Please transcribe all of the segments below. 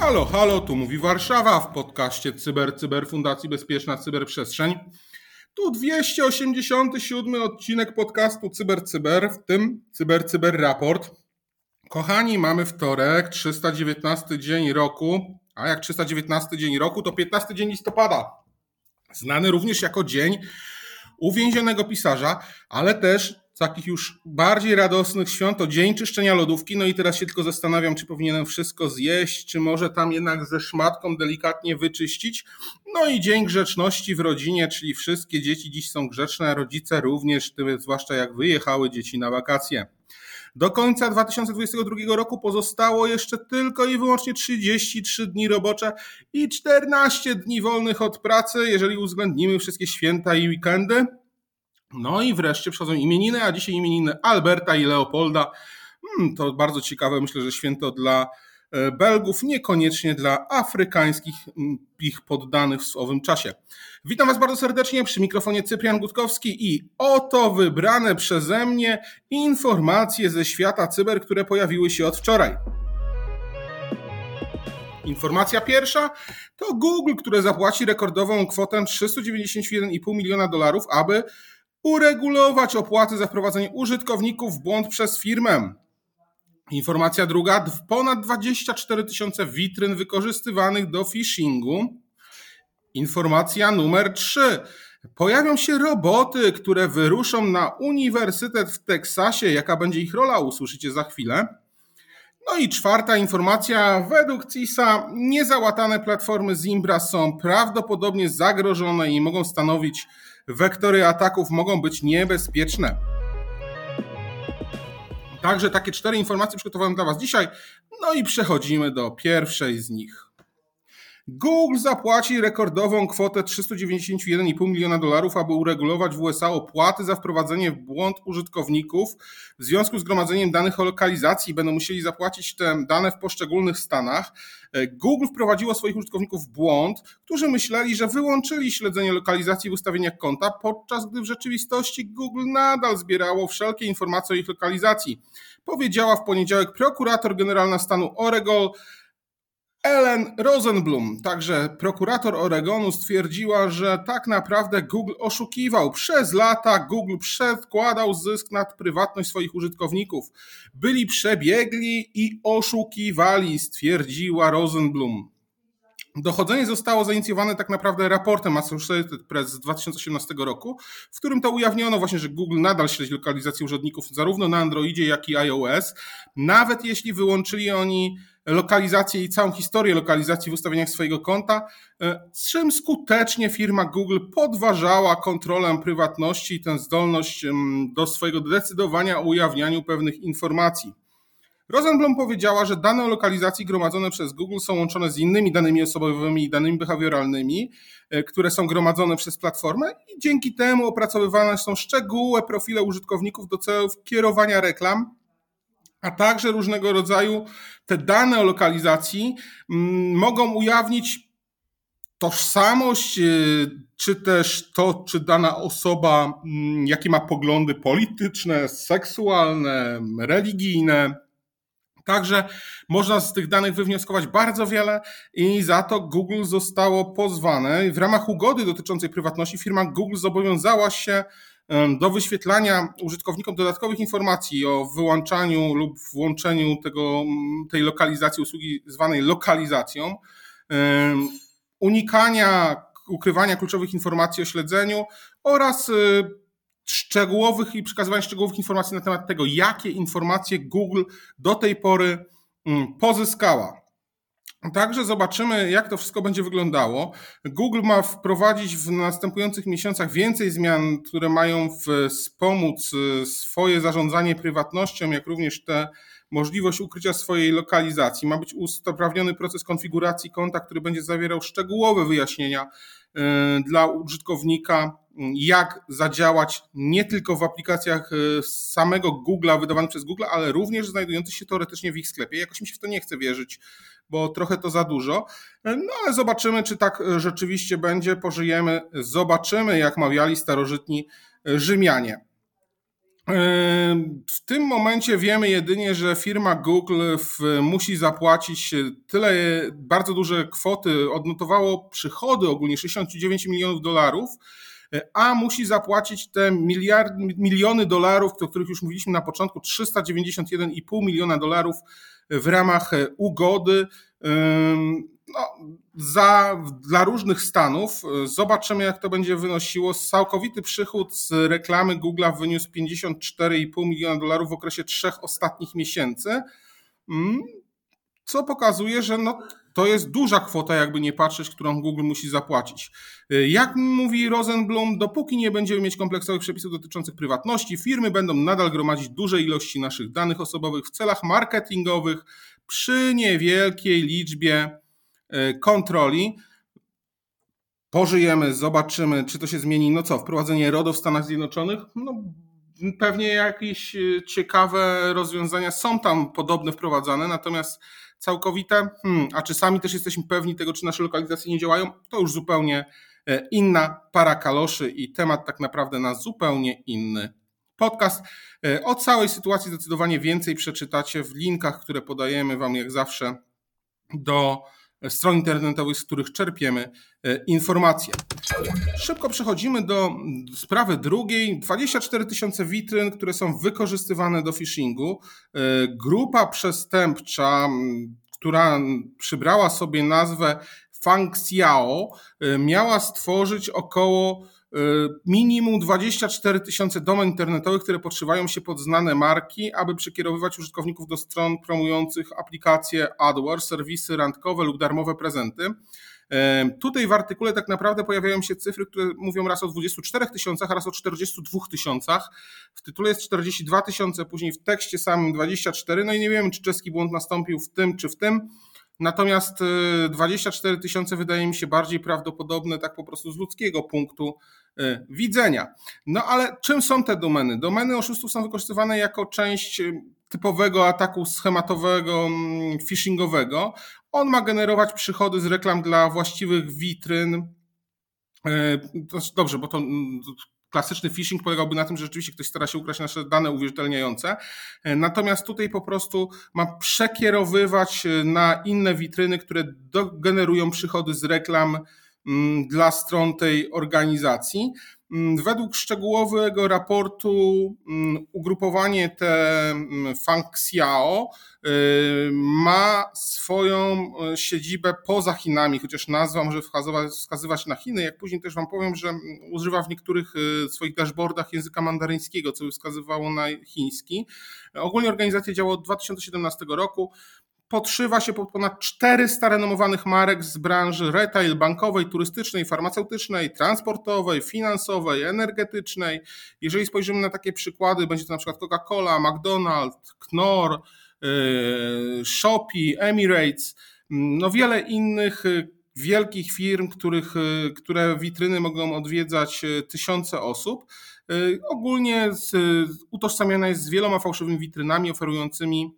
Halo, halo, tu mówi Warszawa w podcaście Cyber Cyber Fundacji Bezpieczna Cyberprzestrzeń. Tu 287 odcinek podcastu Cyber Cyber, w tym Cyber Cyber Raport. Kochani, mamy wtorek, 319 dzień roku, a jak 319 dzień roku, to 15 dzień listopada. Znany również jako dzień uwięzionego pisarza, ale też takich już bardziej radosnych świąt to dzień czyszczenia lodówki. No i teraz się tylko zastanawiam, czy powinienem wszystko zjeść, czy może tam jednak ze szmatką delikatnie wyczyścić. No i dzień grzeczności w rodzinie, czyli wszystkie dzieci dziś są grzeczne, rodzice również, zwłaszcza jak wyjechały dzieci na wakacje. Do końca 2022 roku pozostało jeszcze tylko i wyłącznie 33 dni robocze i 14 dni wolnych od pracy, jeżeli uwzględnimy wszystkie święta i weekendy. No i wreszcie przychodzą imieniny, a dzisiaj imieniny Alberta i Leopolda. Hmm, to bardzo ciekawe, myślę, że święto dla Belgów, niekoniecznie dla afrykańskich ich poddanych w owym czasie. Witam Was bardzo serdecznie przy mikrofonie Cyprian Gutkowski i oto wybrane przeze mnie informacje ze świata cyber, które pojawiły się od wczoraj. Informacja pierwsza to Google, które zapłaci rekordową kwotę 391,5 miliona dolarów, aby uregulować opłaty za wprowadzenie użytkowników w błąd przez firmę. Informacja druga, ponad 24 tysiące witryn wykorzystywanych do phishingu. Informacja numer 3. Pojawią się roboty, które wyruszą na uniwersytet w Teksasie. Jaka będzie ich rola, usłyszycie za chwilę. No i czwarta informacja. Według CISA niezałatane platformy Zimbra są prawdopodobnie zagrożone i mogą stanowić wektory ataków mogą być niebezpieczne. Także takie cztery informacje przygotowałem dla Was dzisiaj. No i przechodzimy do pierwszej z nich. Google zapłaci rekordową kwotę 391,5 miliona dolarów, aby uregulować w USA opłaty za wprowadzenie w błąd użytkowników. W związku z gromadzeniem danych o lokalizacji będą musieli zapłacić te dane w poszczególnych stanach. Google wprowadziło swoich użytkowników w błąd, którzy myśleli, że wyłączyli śledzenie lokalizacji w ustawieniach konta, podczas gdy w rzeczywistości Google nadal zbierało wszelkie informacje o ich lokalizacji. Powiedziała w poniedziałek prokurator generalna stanu Oregon Ellen Rosenblum, także prokurator Oregonu, stwierdziła, że tak naprawdę Google oszukiwał. Przez lata Google przedkładał zysk nad prywatność swoich użytkowników. Byli przebiegli i oszukiwali, stwierdziła Rosenblum. Dochodzenie zostało zainicjowane tak naprawdę raportem Associated Press z 2018 roku, w którym to ujawniono właśnie, że Google nadal śledzi lokalizację użytkowników zarówno na Androidzie, jak i iOS, nawet jeśli wyłączyli oni lokalizację i całą historię lokalizacji w ustawieniach swojego konta, e, z czym skutecznie firma Google podważała kontrolę prywatności i tę zdolność do swojego decydowania o ujawnianiu pewnych informacji. Rosenblum powiedziała, że dane o lokalizacji gromadzone przez Google są łączone z innymi danymi osobowymi i danymi behawioralnymi, e, które są gromadzone przez platformę i dzięki temu opracowywane są szczegółowe profile użytkowników do celów kierowania reklam a także różnego rodzaju te dane o lokalizacji mm, mogą ujawnić tożsamość, y, czy też to, czy dana osoba, mm, jakie ma poglądy polityczne, seksualne, religijne. Także można z tych danych wywnioskować bardzo wiele i za to Google zostało pozwane. W ramach ugody dotyczącej prywatności firma Google zobowiązała się do wyświetlania użytkownikom dodatkowych informacji o wyłączaniu lub włączeniu tego, tej lokalizacji usługi zwanej lokalizacją, unikania ukrywania kluczowych informacji o śledzeniu oraz y, szczegółowych i przekazywania szczegółowych informacji na temat tego, jakie informacje Google do tej pory pozyskała. Także zobaczymy, jak to wszystko będzie wyglądało. Google ma wprowadzić w następujących miesiącach więcej zmian, które mają wspomóc y, swoje zarządzanie prywatnością, jak również te możliwość ukrycia swojej lokalizacji. Ma być usprawniony proces konfiguracji konta, który będzie zawierał szczegółowe wyjaśnienia y, dla użytkownika jak zadziałać nie tylko w aplikacjach samego Google'a, wydawanych przez Google, ale również znajdujących się teoretycznie w ich sklepie. Jakoś mi się w to nie chce wierzyć, bo trochę to za dużo. No ale zobaczymy, czy tak rzeczywiście będzie. Pożyjemy, zobaczymy, jak mawiali starożytni Rzymianie. W tym momencie wiemy jedynie, że firma Google musi zapłacić tyle bardzo duże kwoty, odnotowało przychody ogólnie 69 milionów dolarów, a musi zapłacić te miliard, miliony dolarów, o których już mówiliśmy na początku, 391,5 miliona dolarów w ramach ugody no, za, dla różnych stanów. Zobaczymy, jak to będzie wynosiło. Całkowity przychód z reklamy Google'a wyniósł 54,5 miliona dolarów w okresie trzech ostatnich miesięcy, co pokazuje, że no, to jest duża kwota, jakby nie patrzeć, którą Google musi zapłacić. Jak mówi Rosenblum, dopóki nie będziemy mieć kompleksowych przepisów dotyczących prywatności, firmy będą nadal gromadzić duże ilości naszych danych osobowych w celach marketingowych przy niewielkiej liczbie E, kontroli. Pożyjemy, zobaczymy, czy to się zmieni. No co, wprowadzenie RODO w Stanach Zjednoczonych? No, pewnie jakieś e, ciekawe rozwiązania są tam podobne wprowadzane, natomiast całkowite, hmm, a czy sami też jesteśmy pewni tego, czy nasze lokalizacje nie działają, to już zupełnie e, inna para kaloszy i temat tak naprawdę na zupełnie inny podcast. O całej sytuacji zdecydowanie więcej przeczytacie w linkach, które podajemy Wam jak zawsze do stron internetowych, z których czerpiemy e, informacje. Szybko przechodzimy do sprawy drugiej. 24 tysiące witryn, które są wykorzystywane do phishingu. E, grupa przestępcza, która przybrała sobie nazwę Fang Xiao, e, miała stworzyć około minimum 24 tysiące domen internetowych, które podszywają się pod znane marki, aby przekierowywać użytkowników do stron promujących aplikacje AdWords, serwisy randkowe lub darmowe prezenty. Y, tutaj w artykule tak naprawdę pojawiają się cyfry, które mówią raz o 24 tysiącach, raz o 42 tysiącach. W tytule jest 42 tysiące, później w tekście samym 24. No i nie wiemy, czy czeski błąd nastąpił w tym czy w tym. Natomiast 24 y, tysiące wydaje mi się bardziej prawdopodobne, tak po prostu z ludzkiego punktu y, widzenia. No ale czym są te domeny? Domeny oszustów są wykorzystywane jako część y, typowego ataku schematowego, mm, phishingowego. On ma generować przychody z reklam dla właściwych witryn. Dobrze, bo to mm, klasyczny phishing polegałby na tym, że rzeczywiście ktoś stara się ukraść nasze dane uwierzytelniające. E, natomiast tutaj po prostu ma przekierowywać e, na inne witryny, które generują przychody z reklam mm, dla stron tej organizacji. Mm, według szczegółowego raportu mm, ugrupowanie te mm, Fang Xiao y, ma swoją y, siedzibę poza Chinami, chociaż nazwa może wskazywać na Chiny. Jak później też Wam powiem, że używa w niektórych y, swoich dashboardach języka mandaryńskiego, co by wskazywało na chiński. Ogólnie organizacja działa od 2017 roku podszywa się pod ponad 400 renomowanych marek z branży retail, bankowej, turystycznej, farmaceutycznej, transportowej, finansowej, energetycznej. Jeżeli spojrzymy na takie przykłady, będzie to na przykład Coca-Cola, McDonald's, Knorr, yy, Shopee, Emirates, no wiele innych yy, wielkich firm, których, yy, które witryny mogą odwiedzać tysiące osób. Ogólnie utożsamiana jest z wieloma fałszywymi witrynami oferującymi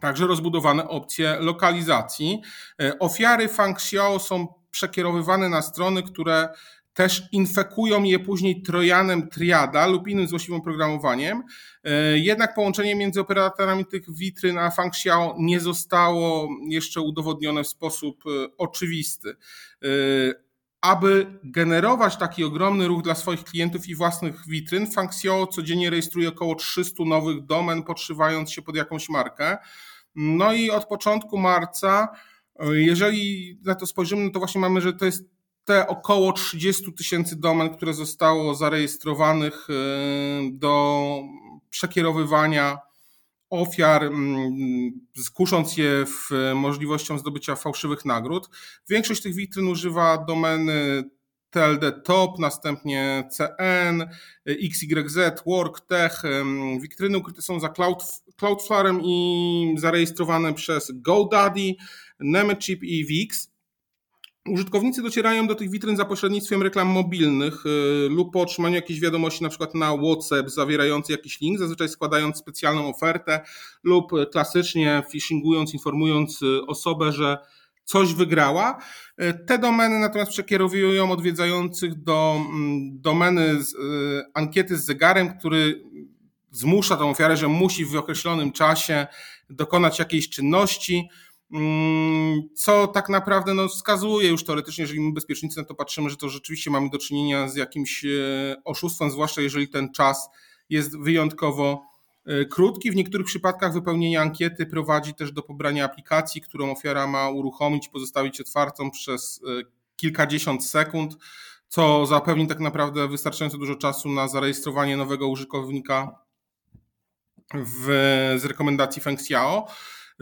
Także rozbudowane opcje lokalizacji. E, ofiary Fang Xiao są przekierowywane na strony, które też infekują je później trojanem triada lub innym złośliwym programowaniem. E, jednak połączenie między operatorami tych witryn a Fang Xiao nie zostało jeszcze udowodnione w sposób e, oczywisty aby generować taki ogromny ruch dla swoich klientów i własnych witryn, Funksio codziennie rejestruje około 300 nowych domen, podszywając się pod jakąś markę. No i od początku marca, jeżeli na to spojrzymy, no to właśnie mamy, że to jest te około 30 tysięcy domen, które zostało zarejestrowanych y, do przekierowywania ofiar, mm, kusząc je w możliwością zdobycia fałszywych nagród. Większość tych witryn używa domeny TLD Top, następnie CN, XYZ, Work, Tech. Witryny ukryte są za Cloud, Cloudflarem i zarejestrowane przez GoDaddy, Nemetchip i Wix. Użytkownicy docierają do tych witryn za pośrednictwem reklam mobilnych y, lub po otrzymaniu jakiejś wiadomości, na przykład na WhatsApp, zawierający jakiś link, zazwyczaj składając specjalną ofertę lub klasycznie phishingując, informując y, osobę, że coś wygrała. Y, te domeny natomiast przekierowują odwiedzających do mm, domeny z, ankiety z zegarem, który zmusza tą ofiarę, że musi w określonym czasie dokonać jakiejś czynności co tak naprawdę no, wskazuje już teoretycznie, jeżeli my bezpiecznicy na to patrzymy, że to rzeczywiście mamy do czynienia z jakimś e, oszustwem, zwłaszcza jeżeli ten czas jest wyjątkowo e, krótki. W niektórych przypadkach wypełnienie ankiety prowadzi też do pobrania aplikacji, którą ofiara ma uruchomić, pozostawić otwartą przez e, kilkadziesiąt sekund, co zapewni tak naprawdę wystarczająco dużo czasu na zarejestrowanie nowego użytkownika w, z rekomendacji Feng Xiao.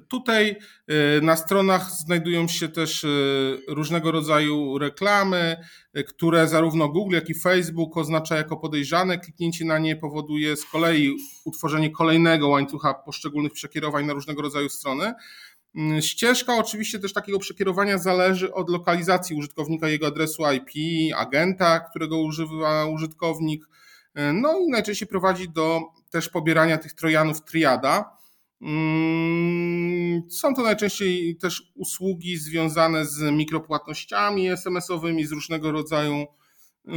Tutaj y, na stronach znajdują się też y, różnego rodzaju reklamy, y, które zarówno Google, jak i Facebook oznacza jako podejrzane. Kliknięcie na nie powoduje z kolei utworzenie kolejnego łańcucha poszczególnych przekierowań na różnego rodzaju strony. Mm, ścieżka oczywiście też takiego przekierowania zależy od lokalizacji użytkownika, jego adresu IP, agenta, którego używa użytkownik. No i najczęściej prowadzi do też pobierania tych trojanów triada. Mm, są to najczęściej też usługi związane z mikropłatnościami SMS-owymi, z różnego rodzaju y,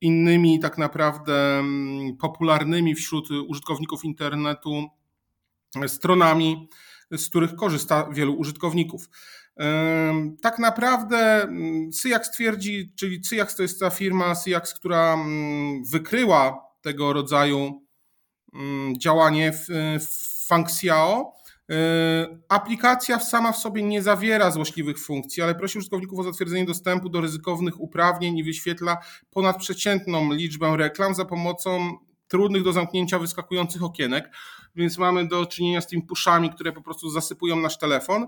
innymi tak naprawdę mm, popularnymi wśród użytkowników internetu stronami, z których korzysta wielu użytkowników. Tak naprawdę mm, Syjax twierdzi, czyli Syjax to jest ta firma Syjax, która wykryła tego rodzaju działanie w, w Fangxiao. Y, aplikacja sama w sobie nie zawiera złośliwych funkcji, ale prosi użytkowników o zatwierdzenie dostępu do ryzykownych uprawnień i wyświetla ponadprzeciętną liczbę reklam za pomocą trudnych do zamknięcia wyskakujących okienek, więc mamy do czynienia z tymi puszami, które po prostu zasypują nasz telefon.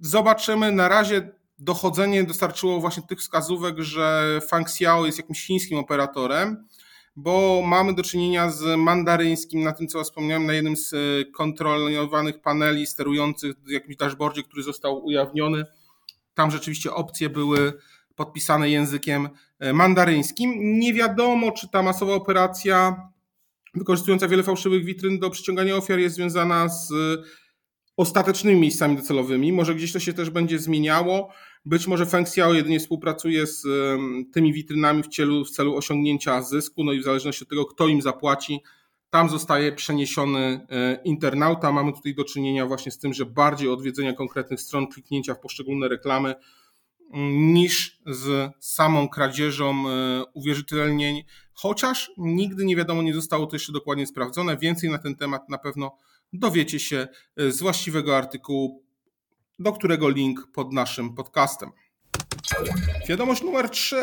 Zobaczymy, na razie dochodzenie dostarczyło właśnie tych wskazówek, że Fangxiao jest jakimś chińskim operatorem bo mamy do czynienia z mandaryńskim, na tym co wspomniałem, na jednym z e, kontrolowanych paneli sterujących jakimś dashboardzie, który został ujawniony. Tam rzeczywiście opcje były podpisane językiem e, mandaryńskim. Nie wiadomo, czy ta masowa operacja wykorzystująca wiele fałszywych witryn do przyciągania ofiar jest związana z ostatecznymi miejscami docelowymi. Może gdzieś to się też będzie zmieniało. Być może Feng Xiao jedynie współpracuje z tymi witrynami w celu, w celu osiągnięcia zysku, no i w zależności od tego, kto im zapłaci, tam zostaje przeniesiony e, internauta. Mamy tutaj do czynienia właśnie z tym, że bardziej odwiedzenia konkretnych stron, kliknięcia w poszczególne reklamy, mm, niż z samą kradzieżą e, uwierzytelnień, chociaż nigdy nie wiadomo, nie zostało to jeszcze dokładnie sprawdzone. Więcej na ten temat na pewno dowiecie się e, z właściwego artykułu do którego link pod naszym podcastem. Wiadomość numer 3.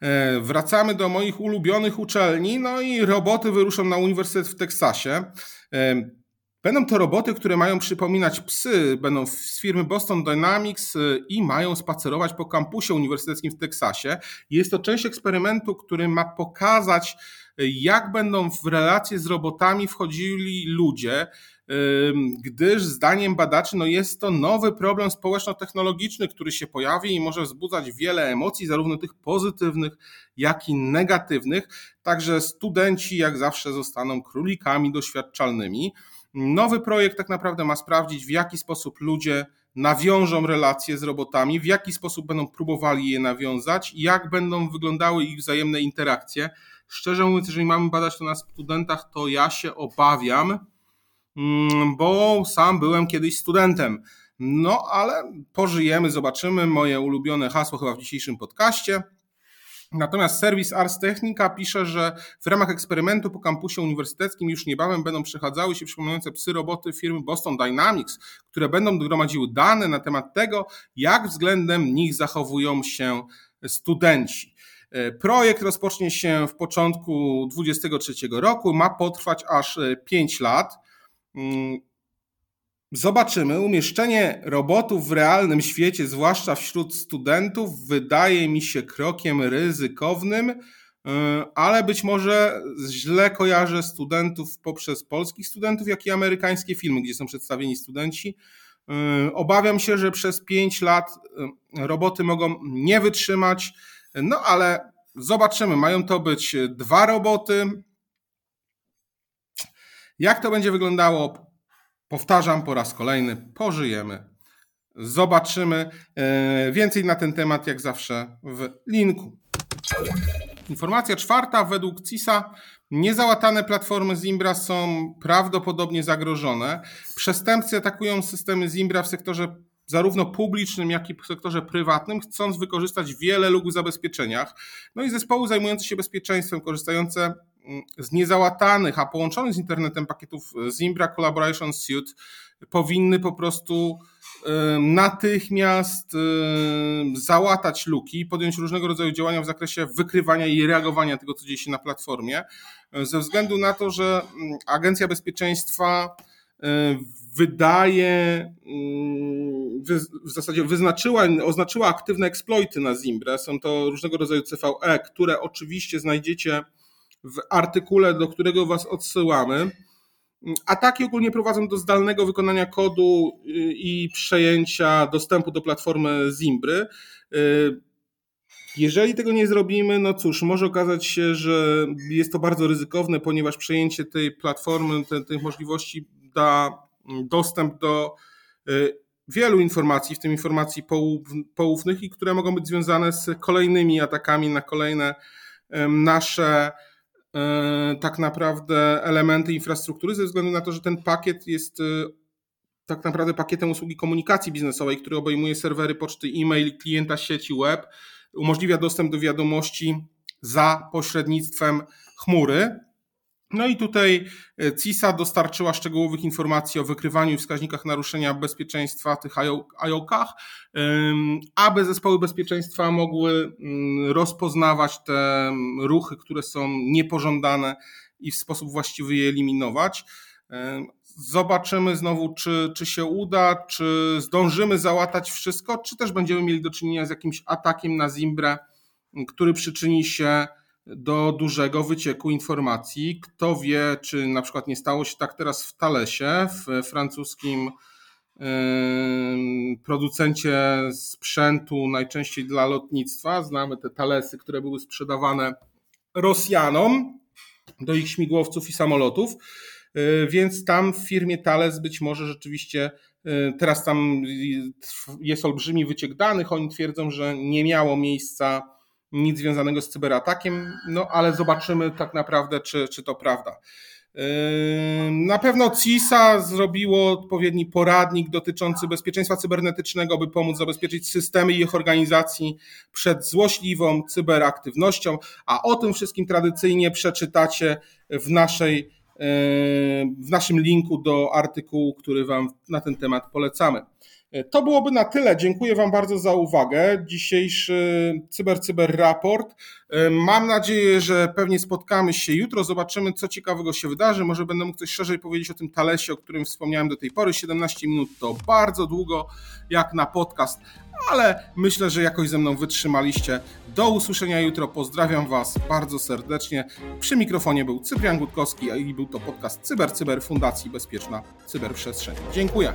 E, wracamy do moich ulubionych uczelni, no i roboty wyruszą na Uniwersytet w Teksasie. Będą to roboty, które mają przypominać psy, będą z firmy Boston Dynamics e, i mają spacerować po kampusie uniwersyteckim w Teksasie. Jest to część eksperymentu, który ma pokazać, jak będą w relacje z robotami wchodzili ludzie, gdyż zdaniem badaczy no jest to nowy problem społeczno-technologiczny, który się pojawi i może wzbudzać wiele emocji, zarówno tych pozytywnych, jak i negatywnych. Także studenci, jak zawsze, zostaną królikami doświadczalnymi. Nowy projekt tak naprawdę ma sprawdzić, w jaki sposób ludzie nawiążą relacje z robotami, w jaki sposób będą próbowali je nawiązać, jak będą wyglądały ich wzajemne interakcje. Szczerze mówiąc, jeżeli mamy badać to na studentach, to ja się obawiam, Mm, bo sam byłem kiedyś studentem. No ale pożyjemy, zobaczymy. Moje ulubione hasło chyba w dzisiejszym podcaście. Natomiast serwis Ars Technica pisze, że w ramach eksperymentu po kampusie uniwersyteckim już niebawem będą przechadzały się przypominające psy roboty firmy Boston Dynamics, które będą gromadziły dane na temat tego, jak względem nich zachowują się studenci. E, projekt rozpocznie się w początku 2023 roku, ma potrwać aż 5 lat. Zobaczymy. Umieszczenie robotów w realnym świecie, zwłaszcza wśród studentów, wydaje mi się krokiem ryzykownym, y, ale być może źle kojarzę studentów poprzez polskich studentów, jak i amerykańskie filmy, gdzie są przedstawieni studenci. Obawiam się, że przez 5 lat roboty mogą nie wytrzymać, no ale zobaczymy. Mają to być dwa roboty. Jak to będzie wyglądało? Powtarzam po raz kolejny, pożyjemy. Zobaczymy. Więcej na ten temat, jak zawsze, w linku. Informacja czwarta. Według CISA niezałatane platformy Zimbra są prawdopodobnie zagrożone. Przestępcy atakują systemy Zimbra w sektorze zarówno publicznym, jak i w sektorze prywatnym, chcąc wykorzystać wiele luk w zabezpieczeniach. No i zespoły zajmujące się bezpieczeństwem, korzystające z niezałatanych, a połączonych z internetem pakietów Zimbra Collaboration Suite powinny po prostu natychmiast załatać luki, podjąć różnego rodzaju działania w zakresie wykrywania i reagowania tego, co dzieje się na platformie, ze względu na to, że mm, Agencja Bezpieczeństwa wydaje, w zasadzie wyznaczyła, oznaczyła aktywne eksploity na Zimbre. Są to różnego rodzaju CVE, które oczywiście znajdziecie w artykule, do którego Was odsyłamy. Ataki ogólnie prowadzą do zdalnego wykonania kodu y, i przejęcia dostępu do platformy Zimbry. Y, jeżeli tego nie zrobimy, no cóż, może okazać się, że jest to bardzo ryzykowne, ponieważ przejęcie tej platformy, tych możliwości da dostęp do y, wielu informacji, w tym informacji poufnych, i które mogą być związane z kolejnymi atakami na kolejne nasze tak naprawdę elementy infrastruktury, ze względu na to, że ten pakiet jest e, tak naprawdę pakietem usługi komunikacji biznesowej, który obejmuje serwery poczty e-mail, klienta sieci web, umożliwia dostęp do wiadomości za pośrednictwem chmury. No i tutaj e, CISA dostarczyła szczegółowych informacji o wykrywaniu i wskaźnikach naruszenia bezpieczeństwa tych IOKach, aby zespoły bezpieczeństwa mogły mm, rozpoznawać te ruchy, które są niepożądane i w sposób właściwy je eliminować. Zobaczymy znowu, czy, czy się uda, czy zdążymy załatać wszystko, czy też będziemy mieli do czynienia z jakimś atakiem na Zimbrę, który przyczyni się do dużego wycieku informacji. Kto wie, czy na przykład nie stało się tak teraz w Thalesie, w francuskim producencie sprzętu, najczęściej dla lotnictwa. Znamy te Talesy, które były sprzedawane Rosjanom do ich śmigłowców i samolotów. E, więc tam w firmie Thales być może rzeczywiście e, teraz tam jest olbrzymi wyciek danych. Oni twierdzą, że nie miało miejsca nic związanego z cyberatakiem, no ale zobaczymy tak naprawdę, czy, czy to prawda. Yy, na pewno CISA zrobiło odpowiedni poradnik dotyczący bezpieczeństwa cybernetycznego, by pomóc zabezpieczyć systemy i ich organizacji przed złośliwą cyberaktywnością, a o tym wszystkim tradycyjnie przeczytacie w naszej w naszym linku do artykułu, który Wam na ten temat polecamy. To byłoby na tyle. Dziękuję Wam bardzo za uwagę. Dzisiejszy Cyber Cyber raport. Mam nadzieję, że pewnie spotkamy się jutro. Zobaczymy, co ciekawego się wydarzy. Może będę mógł coś szerzej powiedzieć o tym Talesie, o którym wspomniałem do tej pory. 17 minut to bardzo długo, jak na podcast, ale myślę, że jakoś ze mną wytrzymaliście. Do usłyszenia jutro. Pozdrawiam Was bardzo serdecznie. Przy mikrofonie był Cyprian Gutkowski, i był to podcast Cyber Cyber Fundacji Bezpieczna Cyberprzestrzeń. Dziękuję.